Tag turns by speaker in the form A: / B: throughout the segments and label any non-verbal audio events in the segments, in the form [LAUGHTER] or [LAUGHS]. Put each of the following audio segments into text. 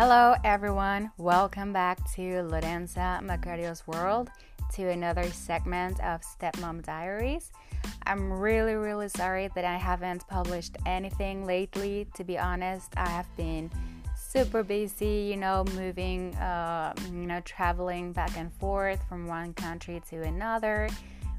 A: Hello, everyone. Welcome back to Lorenza Macario's World, to another segment of Stepmom Diaries. I'm really, really sorry that I haven't published anything lately. To be honest, I have been super busy, you know, moving, uh, you know, traveling back and forth from one country to another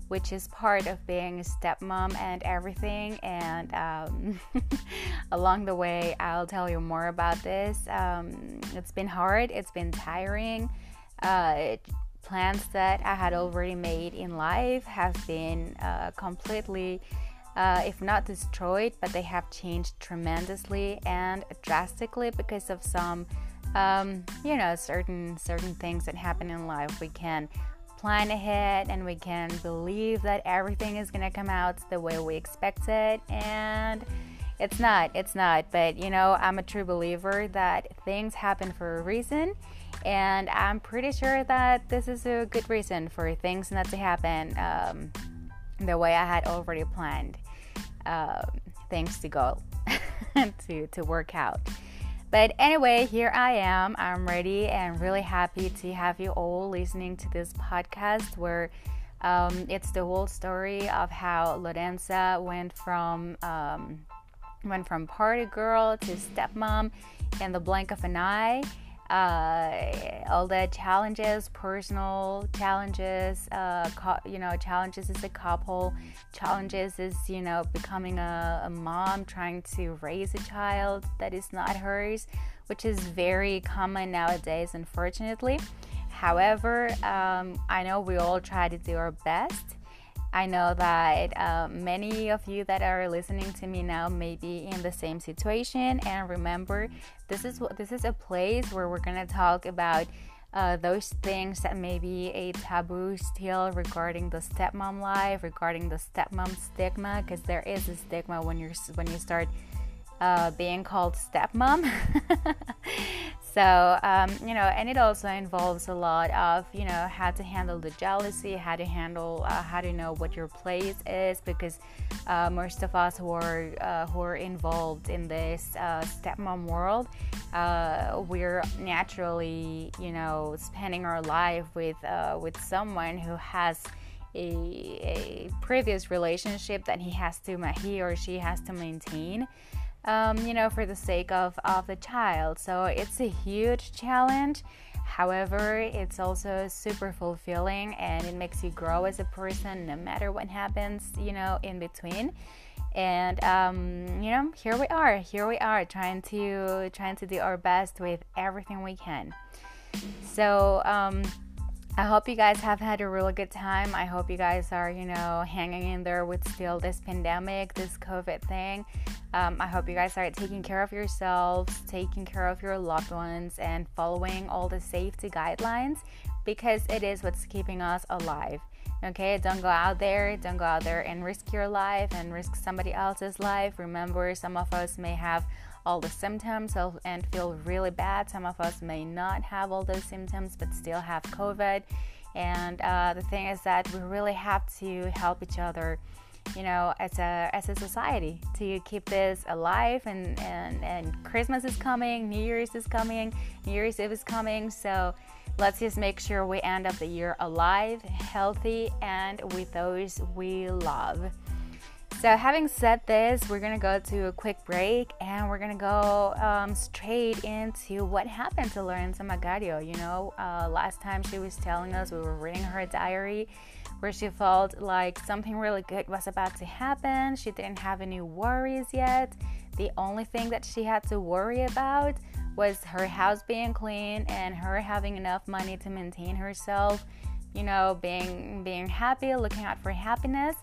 A: which is part of being a stepmom and everything. And um, [LAUGHS] along the way, I'll tell you more about this. Um, it's been hard, it's been tiring. Uh, plans that I had already made in life have been uh, completely. Uh, if not destroyed, but they have changed tremendously and drastically because of some, um, you know, certain certain things that happen in life. We can plan ahead and we can believe that everything is going to come out the way we expect it and it's not it's not but you know i'm a true believer that things happen for a reason. And i'm pretty sure that this is a good reason for things not to happen um, the way i had already planned um, things to go [LAUGHS] to to work out but anyway, here I am. I'm ready and really happy to have you all listening to this podcast where um, it's the whole story of how Lorenza went from um, went from party girl to stepmom in the blink of an eye uh, all the challenges, personal challenges, uh, co- you know, challenges as a couple, challenges as, you know, becoming a, a mom, trying to raise a child that is not hers, which is very common nowadays, unfortunately. However, um, I know we all try to do our best I know that uh, many of you that are listening to me now may be in the same situation. And remember, this is this is a place where we're gonna talk about uh, those things that may be a taboo still regarding the stepmom life, regarding the stepmom stigma, because there is a stigma when you're when you start uh, being called stepmom. [LAUGHS] so um, you know and it also involves a lot of you know how to handle the jealousy how to handle uh, how to know what your place is because uh, most of us who are uh, who are involved in this uh, stepmom world uh, we're naturally you know spending our life with uh, with someone who has a, a previous relationship that he has to he or she has to maintain um, you know, for the sake of, of the child. So it's a huge challenge. However, it's also super fulfilling and it makes you grow as a person no matter what happens, you know, in between. And um, you know, here we are, here we are trying to trying to do our best with everything we can. So um, I hope you guys have had a really good time. I hope you guys are, you know, hanging in there with still this pandemic, this COVID thing. Um, I hope you guys are taking care of yourselves, taking care of your loved ones, and following all the safety guidelines because it is what's keeping us alive. Okay, don't go out there, don't go out there and risk your life and risk somebody else's life. Remember, some of us may have all the symptoms and feel really bad. Some of us may not have all those symptoms but still have COVID. And uh, the thing is that we really have to help each other, you know, as a as a society to keep this alive. And and and Christmas is coming, New Year's is coming, New Year's Eve is coming. So let's just make sure we end up the year alive, healthy, and with those we love. So, having said this, we're gonna go to a quick break and we're gonna go um, straight into what happened to Lorenza Macario. You know, uh, last time she was telling us we were reading her diary where she felt like something really good was about to happen. She didn't have any worries yet. The only thing that she had to worry about was her house being clean and her having enough money to maintain herself you know being being happy looking out for happiness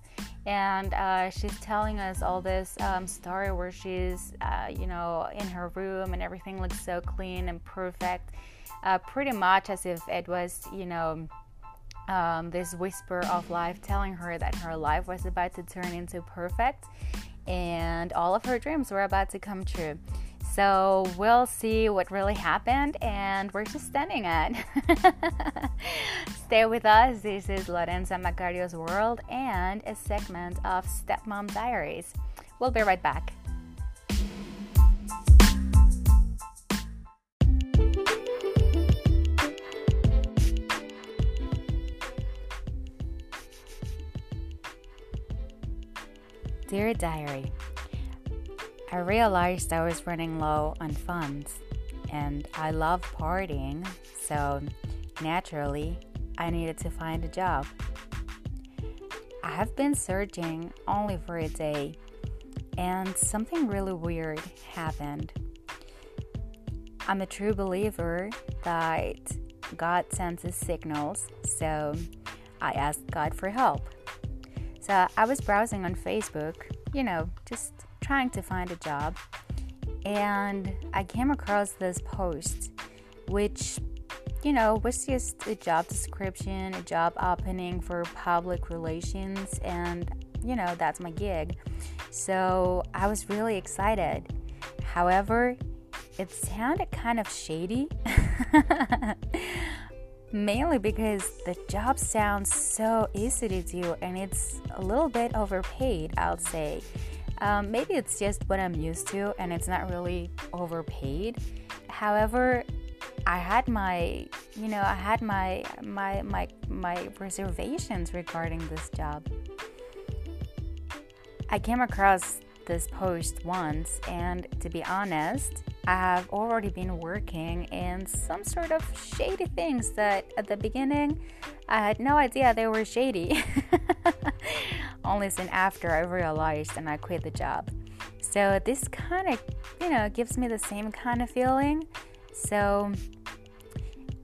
A: and uh, she's telling us all this um, story where she's uh, you know in her room and everything looks so clean and perfect uh, pretty much as if it was you know um, this whisper of life telling her that her life was about to turn into perfect and all of her dreams were about to come true so we'll see what really happened and where she's standing at. [LAUGHS] Stay with us. This is Lorenza Macario's World and a segment of Stepmom Diaries. We'll be right back. Dear Diary, I realized I was running low on funds and I love partying, so naturally I needed to find a job. I have been searching only for a day and something really weird happened. I'm a true believer that God sends us signals, so I asked God for help. So I was browsing on Facebook, you know, just trying to find a job, and I came across this post, which, you know, was just a job description, a job opening for public relations, and, you know, that's my gig. So I was really excited. However, it sounded kind of shady. [LAUGHS] Mainly because the job sounds so easy to do and it's a little bit overpaid, I'll say. Um, maybe it's just what I'm used to and it's not really overpaid. However, I had my, you know, I had my my my my reservations regarding this job. I came across this post once, and to be honest, I have already been working in some sort of shady things that at the beginning I had no idea they were shady. [LAUGHS] Only soon after I realized and I quit the job. So this kind of, you know, gives me the same kind of feeling. So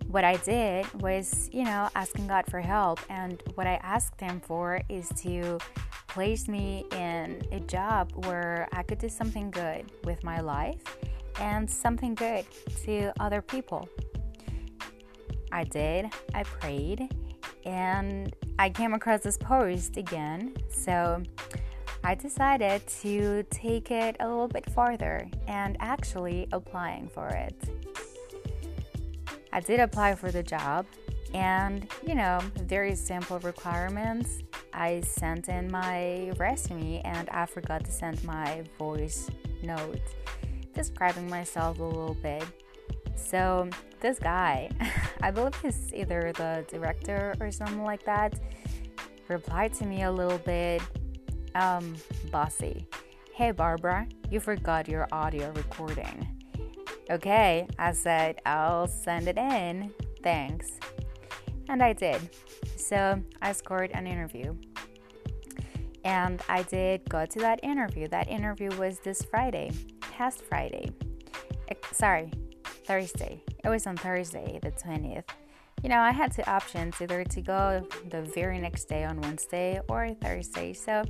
A: what I did was, you know, asking God for help. And what I asked Him for is to place me in a job where I could do something good with my life and something good to other people. I did, I prayed, and I came across this post again. So I decided to take it a little bit farther and actually applying for it. I did apply for the job, and you know, very simple requirements. I sent in my resume and I forgot to send my voice note describing myself a little bit. So, this guy, [LAUGHS] I believe he's either the director or something like that, replied to me a little bit um, bossy. Hey, Barbara, you forgot your audio recording. Okay, I said, I'll send it in. Thanks. And I did. So I scored an interview. And I did go to that interview. That interview was this Friday, past Friday. Sorry, Thursday. It was on Thursday, the 20th. You know, I had two options either to go the very next day on Wednesday or Thursday. So,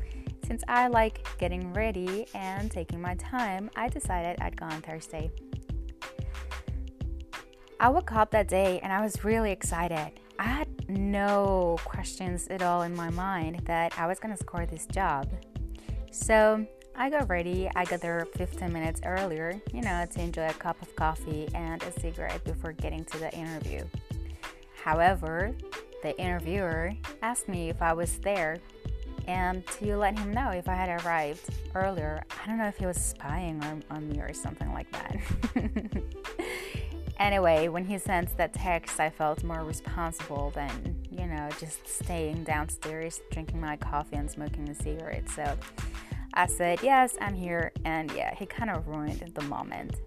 A: since I like getting ready and taking my time, I decided I'd go on Thursday. I woke up that day and I was really excited. I had no questions at all in my mind that I was gonna score this job. So I got ready. I got there 15 minutes earlier, you know, to enjoy a cup of coffee and a cigarette before getting to the interview. However, the interviewer asked me if I was there and to let him know if I had arrived earlier. I don't know if he was spying on, on me or something like that. [LAUGHS] Anyway, when he sent that text, I felt more responsible than, you know, just staying downstairs, drinking my coffee and smoking a cigarette. So I said, Yes, I'm here. And yeah, he kind of ruined the moment.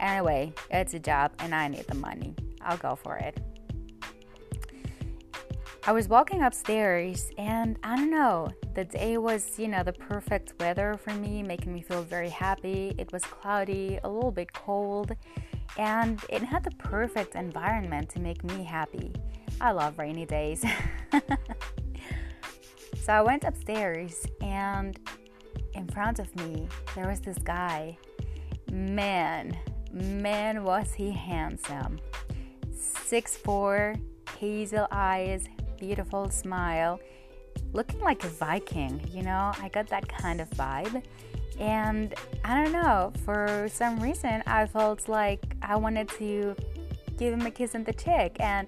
A: Anyway, it's a job and I need the money. I'll go for it. I was walking upstairs and I don't know, the day was, you know, the perfect weather for me, making me feel very happy. It was cloudy, a little bit cold and it had the perfect environment to make me happy. I love rainy days. [LAUGHS] so I went upstairs, and in front of me, there was this guy. Man, man, was he handsome. Six four, hazel eyes, beautiful smile, looking like a Viking, you know? I got that kind of vibe. And I don't know, for some reason, I felt like I wanted to give him a kiss on the cheek. And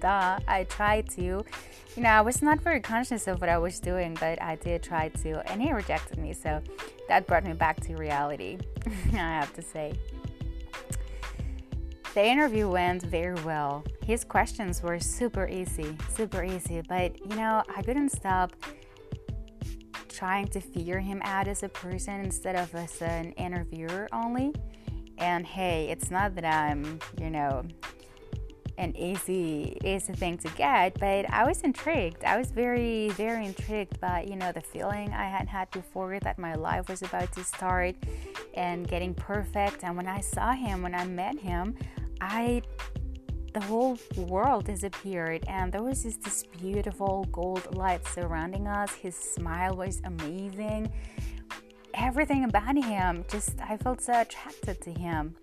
A: duh, I tried to. You know, I was not very conscious of what I was doing, but I did try to. And he rejected me. So that brought me back to reality, [LAUGHS] I have to say. The interview went very well. His questions were super easy, super easy, but you know, I couldn't stop trying to figure him out as a person instead of as an interviewer only. And hey, it's not that I'm, you know, an easy easy thing to get, but I was intrigued. I was very very intrigued by you know the feeling I had had before that my life was about to start and getting perfect. And when I saw him, when I met him, I the whole world disappeared and there was just this beautiful gold light surrounding us. His smile was amazing. Everything about him, just I felt so attracted to him.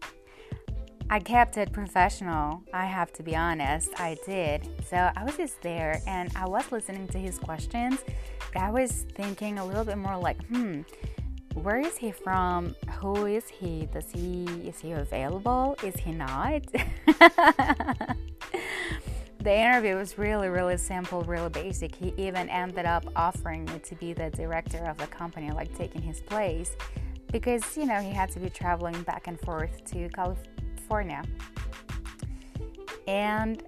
A: I kept it professional, I have to be honest. I did. So I was just there and I was listening to his questions, I was thinking a little bit more like, hmm, where is he from? Who is he? Does he is he available? Is he not? [LAUGHS] the interview was really, really simple, really basic. He even ended up offering me to be the director of the company, like taking his place, because you know he had to be traveling back and forth to California. And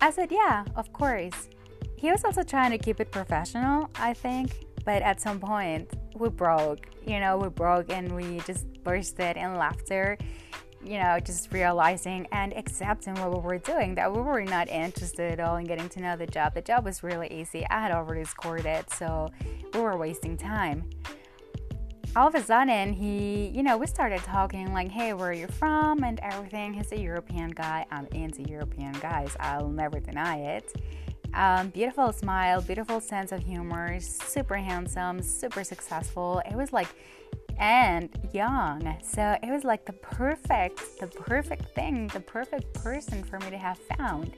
A: I said, yeah, of course. He was also trying to keep it professional, I think, but at some point we broke. You know, we broke and we just bursted in laughter you know, just realizing and accepting what we were doing, that we were not interested at all in getting to know the job. The job was really easy. I had already scored it, so we were wasting time. All of a sudden, he, you know, we started talking like, hey, where are you from? And everything. He's a European guy. I'm into European guys. I'll never deny it. Um, beautiful smile, beautiful sense of humor, super handsome, super successful. It was like and young. So it was like the perfect, the perfect thing, the perfect person for me to have found.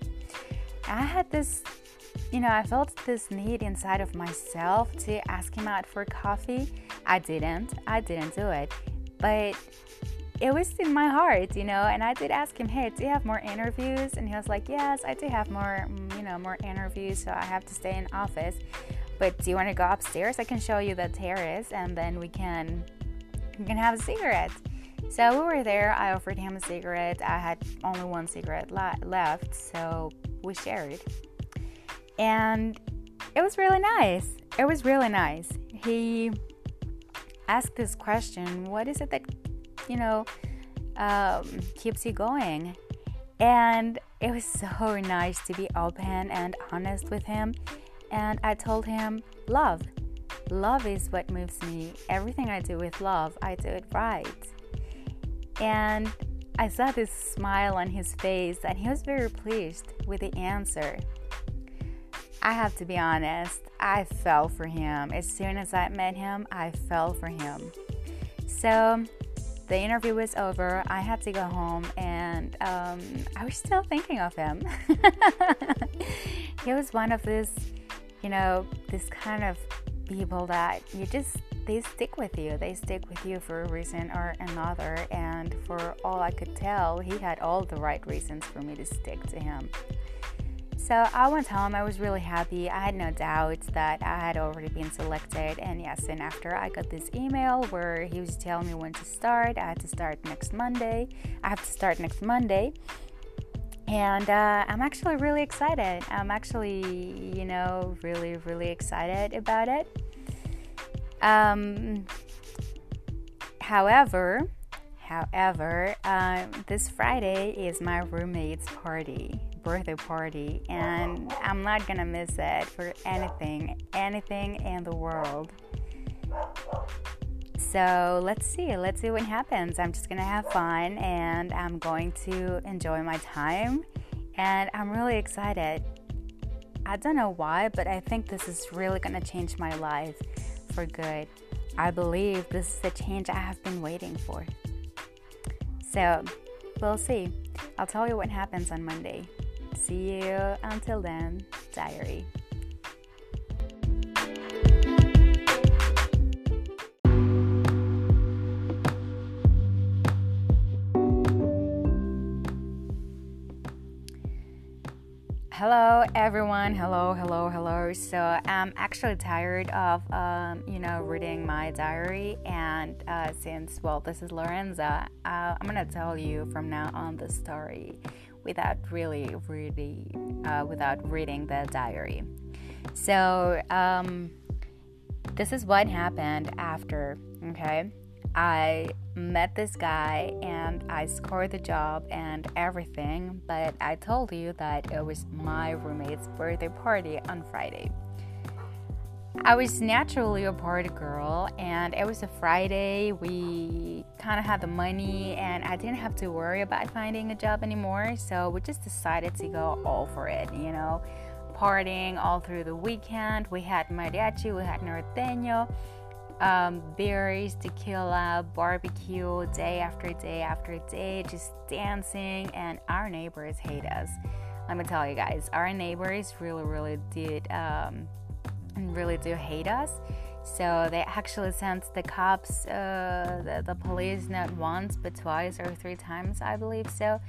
A: I had this, you know, I felt this need inside of myself to ask him out for coffee. I didn't, I didn't do it, but it was in my heart, you know. And I did ask him, "Hey, do you have more interviews?" And he was like, "Yes, I do have more, mm, you know, more interviews. So I have to stay in office. But do you want to go upstairs? I can show you the terrace, and then we can we can have a cigarette. So we were there. I offered him a cigarette. I had only one cigarette la- left, so we shared. And it was really nice. It was really nice. He asked this question What is it that, you know, um, keeps you going? And it was so [LAUGHS] nice to be open and honest with him. And I told him, Love. Love is what moves me. Everything I do with love, I do it right. And I saw this smile on his face, and he was very pleased with the answer. I have to be honest, I fell for him. As soon as I met him, I fell for him. So the interview was over. I had to go home, and um, I was still thinking of him. [LAUGHS] he was one of this, you know, this kind of people that you just they stick with you they stick with you for a reason or another and for all i could tell he had all the right reasons for me to stick to him so i went home i was really happy. I had no doubts that i had already been selected. And yes and after i got this email where he was telling me when to start i had to start next monday. I have to start next monday. And uh, I'm actually really excited. I'm actually, you know, really, really excited about it. Um, however, however, um, this Friday is my roommate's party, birthday party, and I'm not gonna miss it for anything, anything in the world. So let's see, let's see what happens. I'm just gonna have fun and I'm going to enjoy my time, and I'm really excited. I don't know why, but I think this is really gonna change my life for good. I believe this is the change I have been waiting for. So we'll see. I'll tell you what happens on Monday. See you until then, diary. Hello, everyone. Hello, hello, hello. So I'm actually tired of, um, you know, reading my diary, and uh, since well, this is Lorenza, uh, I'm gonna tell you from now on the story without really, really, uh, without reading the diary. So um, this is what happened after, okay? I met this guy and I scored the job and everything, but I told you that it was my roommate's birthday party on Friday. I was naturally a party girl, and it was a Friday. We kind of had the money, and I didn't have to worry about finding a job anymore. So we just decided to go all for it, you know, partying all through the weekend. We had mariachi, we had norteño, um, beers, tequila, barbecue, day after day after day, just dancing, and our neighbors hate us. Let me tell you guys, our neighbors really, really did. Um, really do hate us. So they actually sent the cops, uh, the, the police, not once but twice or three times, I believe. So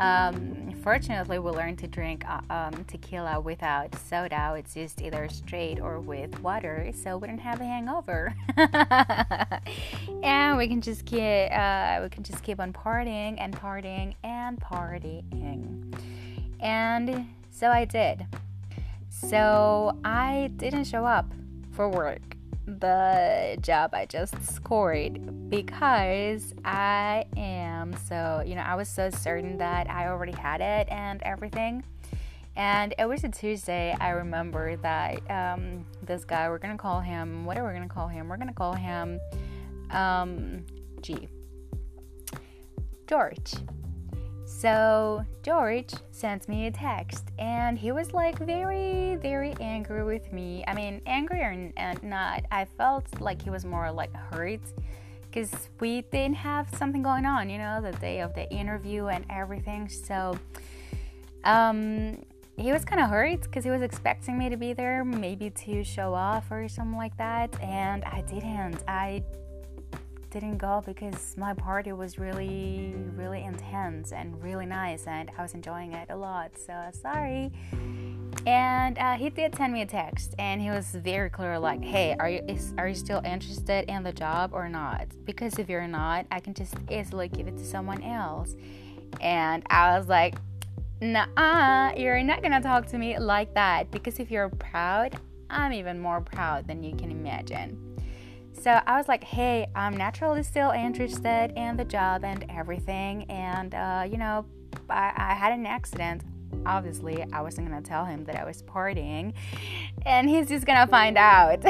A: um, fortunately, we learned to drink uh, um, tequila without soda. It's just either straight or with water, so we don't have a hangover. [LAUGHS] and we can just keep uh, we can just keep on partying and partying and partying. And so I did. So I didn't show up for work, the job I just scored, because I am so, you know, I was so certain that I already had it and everything. And it was a Tuesday. I remember that um, this guy, we're gonna call him, what are we gonna call him? We're gonna call him um, G. George. So George sent me a text and he was like very, very angry with me. I mean, angry or not, I felt like he was more like hurt because we didn't have something going on, you know, the day of the interview and everything. So, um, he was kind of hurt because he was expecting me to be there, maybe to show off or something like that, and I didn't. I didn't go because my party was really, really intense and really nice, and I was enjoying it a lot. So sorry. And uh, he did send me a text, and he was very clear, like, "Hey, are you is, are you still interested in the job or not? Because if you're not, I can just easily give it to someone else." And I was like, "Nah, you're not gonna talk to me like that. Because if you're proud, I'm even more proud than you can imagine." So I was like, hey, I'm naturally still interested in the job and everything. And, uh, you know, I, I had an accident. Obviously, I wasn't to tell him that I was partying. And he's just to find out. [LAUGHS]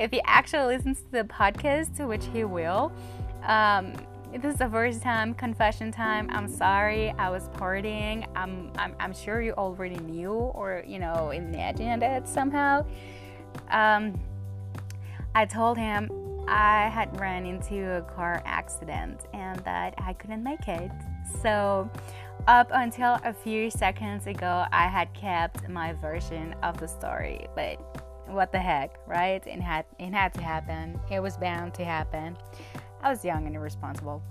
A: if he actually listens to the podcast, to which he will. Um, this is the first time confession time i'm sorry i was partying I'm, I'm i'm sure you already knew or you know imagined it somehow um I told him I had run into a car accident and that I couldn't make it. So, up until a few seconds ago, I had kept my version of the story. But what the heck, right? It had it had to happen. It was bound to happen. I was young and irresponsible.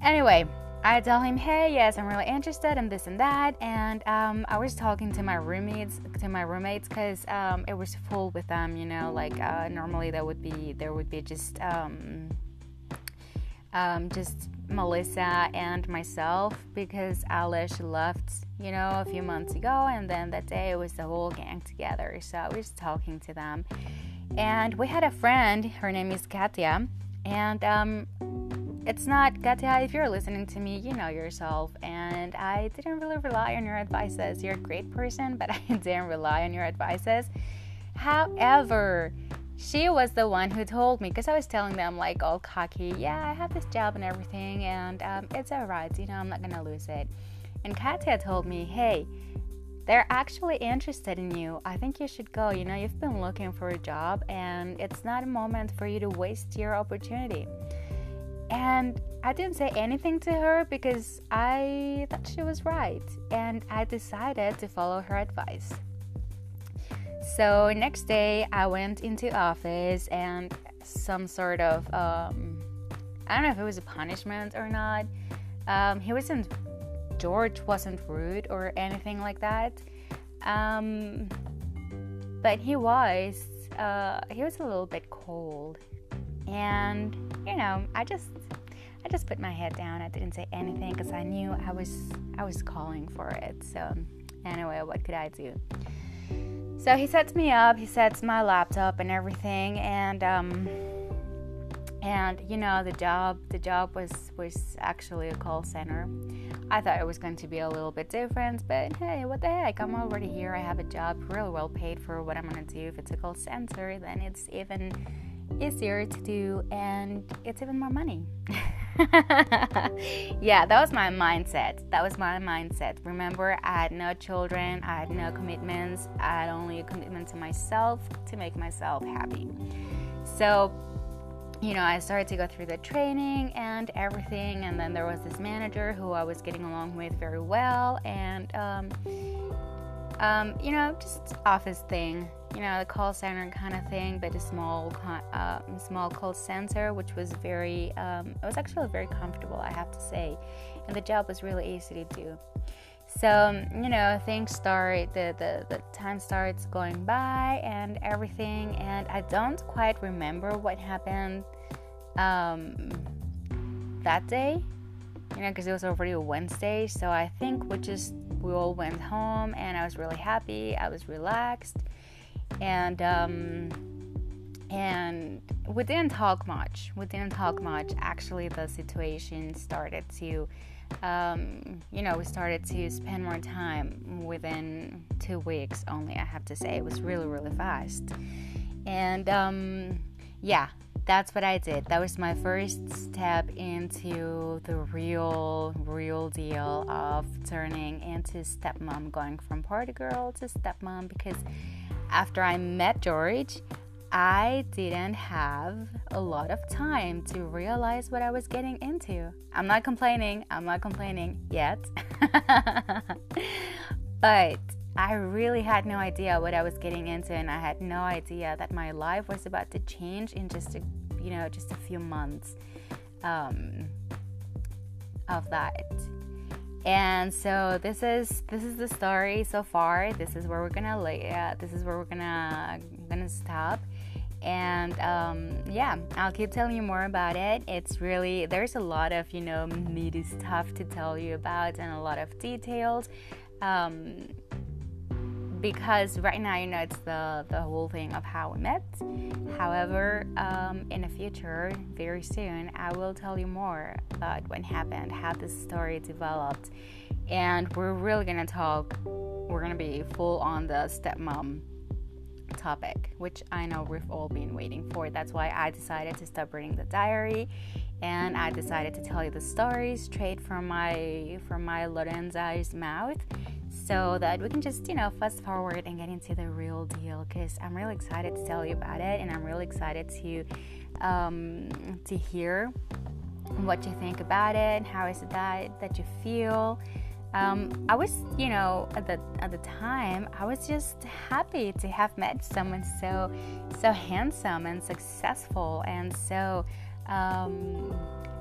A: Anyway, I tell him, hey, yes, I'm really interested in this and that. And um, I was talking to my roommates, to my roommates, because um, it was full with them. You know, like uh, normally there would be there would be just um, um just Melissa and myself because Alish left, you know, a few months ago, and then that day it was the whole gang together. So I was talking to them, and we had a friend. Her name is Katya, and um, it's not Katya, if you're listening to me, you know yourself. And I didn't really rely on your advices. You're a great person, but [LAUGHS] I didn't rely on your advices. However, she was the one who told me because I was telling them, like, all cocky, yeah, I have this job and everything, and um, it's alright, you know, I'm not gonna lose it. And Katya told me, hey, they're actually interested in you. I think you should go. You know, you've been looking for a job, and it's not a moment for you to waste your opportunity. And I didn't say anything to her because I thought she was right, and I decided to follow her advice. So next day, I went into office, and some sort of um, I don't know if it was a punishment or not. Um, he wasn't George wasn't rude or anything like that, um, but he was uh, he was a little bit cold, and you know I just I just put my head down. I didn't say anything because I knew I was I was calling for it. So anyway, what could I do? So he sets me up, he sets my laptop and everything, and um, and you know the job the job was was actually a call center i thought it was going to be a little bit different but hey what the heck i'm already here i have a job really well paid for what i'm to do if it's a call center then it's even easier to do and it's even more money. [LAUGHS] Yeah that was my mindset. That was my mindset. Remember i had no children i had no commitments. I had only a commitment to myself to make myself happy. So you know, I started to go through the training and everything, and then there was this manager who I was getting along with very well, and um, um, you know, just office thing, you know, the call center kind of thing, but a small, uh, small call center, which was very, um, it was actually very comfortable, I have to say, and the job was really easy to do. So, um, you know, things start, the, the, the time starts going by and everything, and I don't quite remember what happened um, that day, you know, because it was already a Wednesday. So I think we just, we all went home and I was really happy, I was relaxed, and, um, and we didn't talk much. We didn't talk much. Actually, the situation started to um, you know, we started to spend more time within two weeks only, I have to say. It was really, really fast. And um, yeah, that's what I did. That was my first step into the real, real deal of turning into stepmom, going from party girl to stepmom because after I met George, I didn't have a lot of time to realize what I was getting into. I'm not complaining, I'm not complaining yet. [LAUGHS] but I really had no idea what I was getting into and I had no idea that my life was about to change in just a you know just a few months um, of that. And so this is this is the story so far. This is where we're gonna lay. Uh, this is where we're gonna gonna stop and um, yeah i'll keep telling you more about it it's really there's a lot of you know meaty stuff to tell you about and a lot of details um, because right now you know it's the the whole thing of how we met however um, in the future very soon i will tell you more about what happened how this story developed and we're really gonna talk we're gonna be full on the stepmom topic, which I know we've all been waiting for. That's why I decided to stop reading the diary and I decided to tell you the story straight from my from my Lorenza's mouth so that we can just, you know, fast forward and get into the real deal because I'm really excited to tell you about it and I'm really excited to um, to hear what you think about it, and how is it that that you feel. Um, I was, you know, at the at the time, I was just happy to have met someone so so handsome and successful and so um,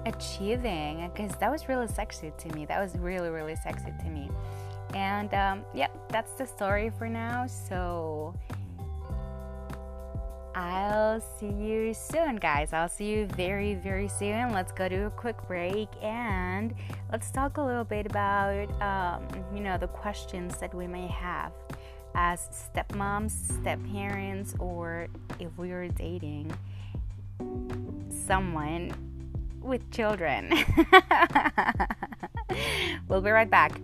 A: achieving because that was really sexy to me. That was really really sexy to me. And um, yeah, that's the story for now. So I'll see you soon, guys. I'll see you very, very soon. Let's go to a quick break and let's talk a little bit about, um, you know, the questions that we may have as stepmoms, stepparents, or if we are dating someone with children. [LAUGHS] we'll be right back.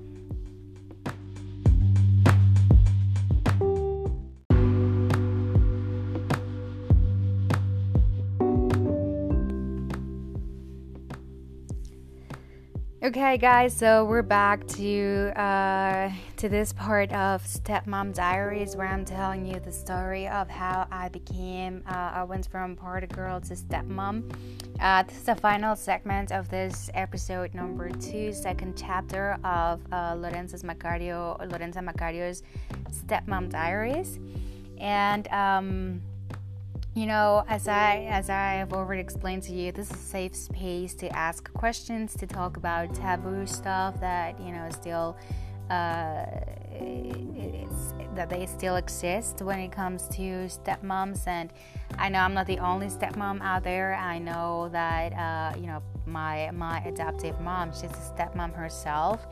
A: Okay, guys, so we're back to uh, to this part of Stepmom Diaries where I'm telling you the story of how I became. Uh, I went from party girl to stepmom. Uh, this is the final segment of this episode number two, second chapter of uh, Lorenza Macario, Lorenza Macario's Stepmom Diaries, and. Um, you know, as I as I have already explained to you, this is a safe space to ask questions, to talk about taboo stuff that you know still uh, that they still exist when it comes to stepmoms. And I know I'm not the only stepmom out there. I know that uh, you know my my adoptive mom, she's a stepmom herself,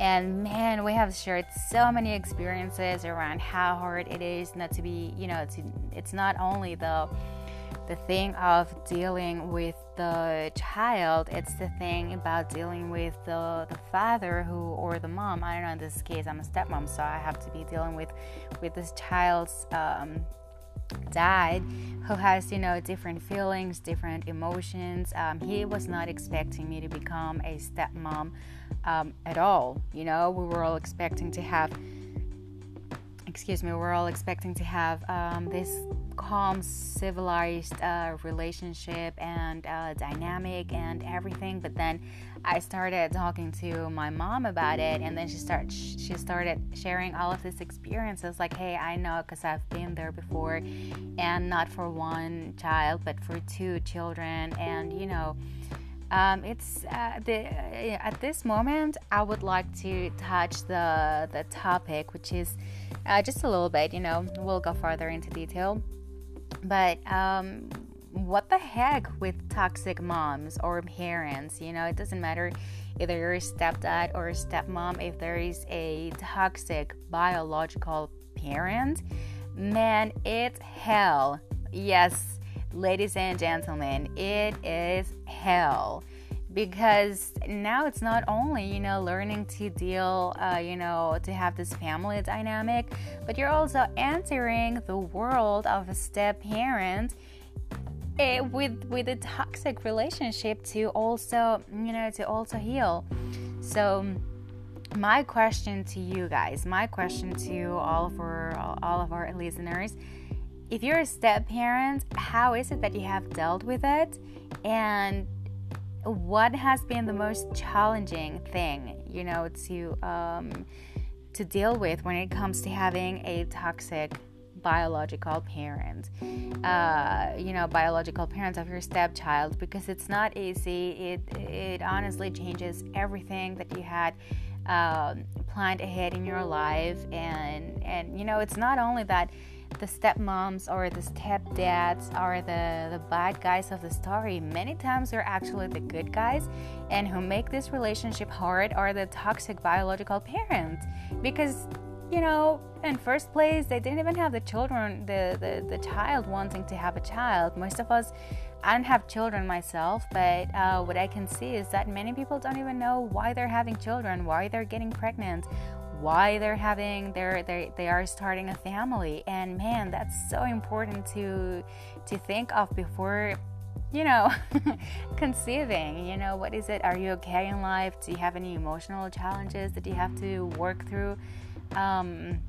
A: And man, we have shared so many experiences around how hard it is not to be, you know, to, it's not only the the thing of dealing with the child it's the thing about dealing with the, the father who or the mom. I don't know in this case i'm a stepmom so i have to be dealing with with this child's um, dad who has you know different feelings different emotions um, he was not expecting me to become a stepmom um, at all you know we were all expecting to have excuse me we're all expecting to have um, this calm, civilized uh, relationship and uh, dynamic and everything. But then I started talking to my mom about it, and then she started she started sharing all of these experiences. Like, hey, I know because I've been there before, and not for one child, but for two children, and you know. Um, it's uh, the, uh, at this moment I would like to touch the the topic, which is uh, just a little bit. You know, we'll go further into detail. But um, what the heck with toxic moms or parents? You know, it doesn't matter either you're a stepdad or a stepmom, if there is a toxic biological parent, man, it's hell. Yes, ladies and gentlemen, it is hell because now it's not only you know learning to deal uh, you know to have this family dynamic but you're also entering the world of a step parent eh, with with a toxic relationship to also you know to also heal. So my question to you guys my question to all of our all of our listeners if you're a step parent how is it that you have dealt with it? And what has been the most challenging thing, you know, to um, to deal with when it comes to having a toxic biological parent, uh, you know, biological parents of your stepchild, because it's not easy. It it honestly changes everything that you had um, planned ahead in your life, and and you know, it's not only that the stepmoms or the stepdads are the, the bad guys of the story. Many times they're actually the good guys, and who make this relationship hard are the toxic biological parents. Because, you know, in first place, they didn't even have the children, the, the, the child wanting to have a child. Most of us, I don't have children myself, but uh, what I can see is that many people don't even know why they're having children, why they're getting pregnant, why they're having their they, they are starting a family. And man that's so important to to think of before you know [LAUGHS] conceiving. You know what is it? Are you okay in life? Do you have any emotional challenges that you have to work through um,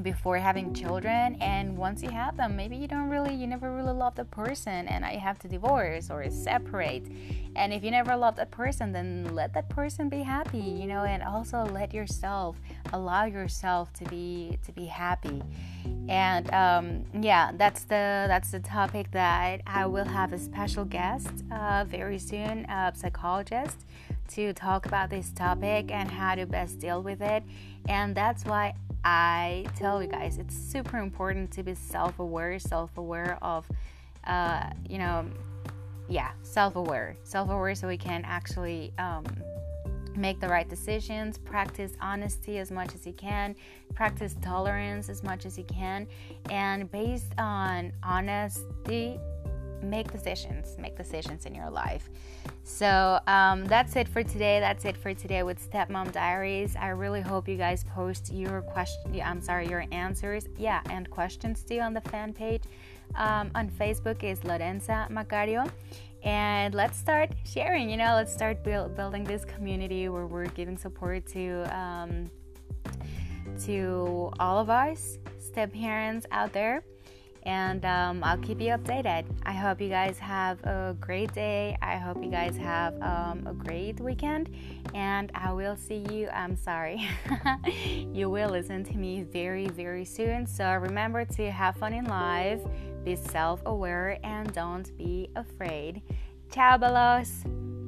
A: before having children and once you have them maybe you don't really you never really love the person and I have to divorce or separate. And if you never love that person then let that person be happy you know and also let yourself allow yourself to be to be happy. And um, yeah that's the that's the topic that I will have a special guest uh, very soon a psychologist to talk about this topic and how to best deal with it and that's why I tell you guys, it's super important to be self aware, self aware of, uh, you know, yeah, self aware. Self aware so we can actually um, make the right decisions, practice honesty as much as you can, practice tolerance as much as you can, and based on honesty make decisions make decisions in your life so um, that's it for today. That's it for today with stepmom diaries. I really hope you guys post your question i'm sorry your answers yeah and questions too on the fan page. Um, on facebook is lorenza macario. And let's start sharing you know let's start build, building this community where we're giving support to um, to all of us step parents out there and um, I'll keep you updated. I hope you guys have a great day. I hope you guys have um, a great weekend, and I will see you. I'm sorry, [LAUGHS] you will listen to me very, very soon. So remember to have fun in life, be self aware, and don't be afraid. Ciao, Belos!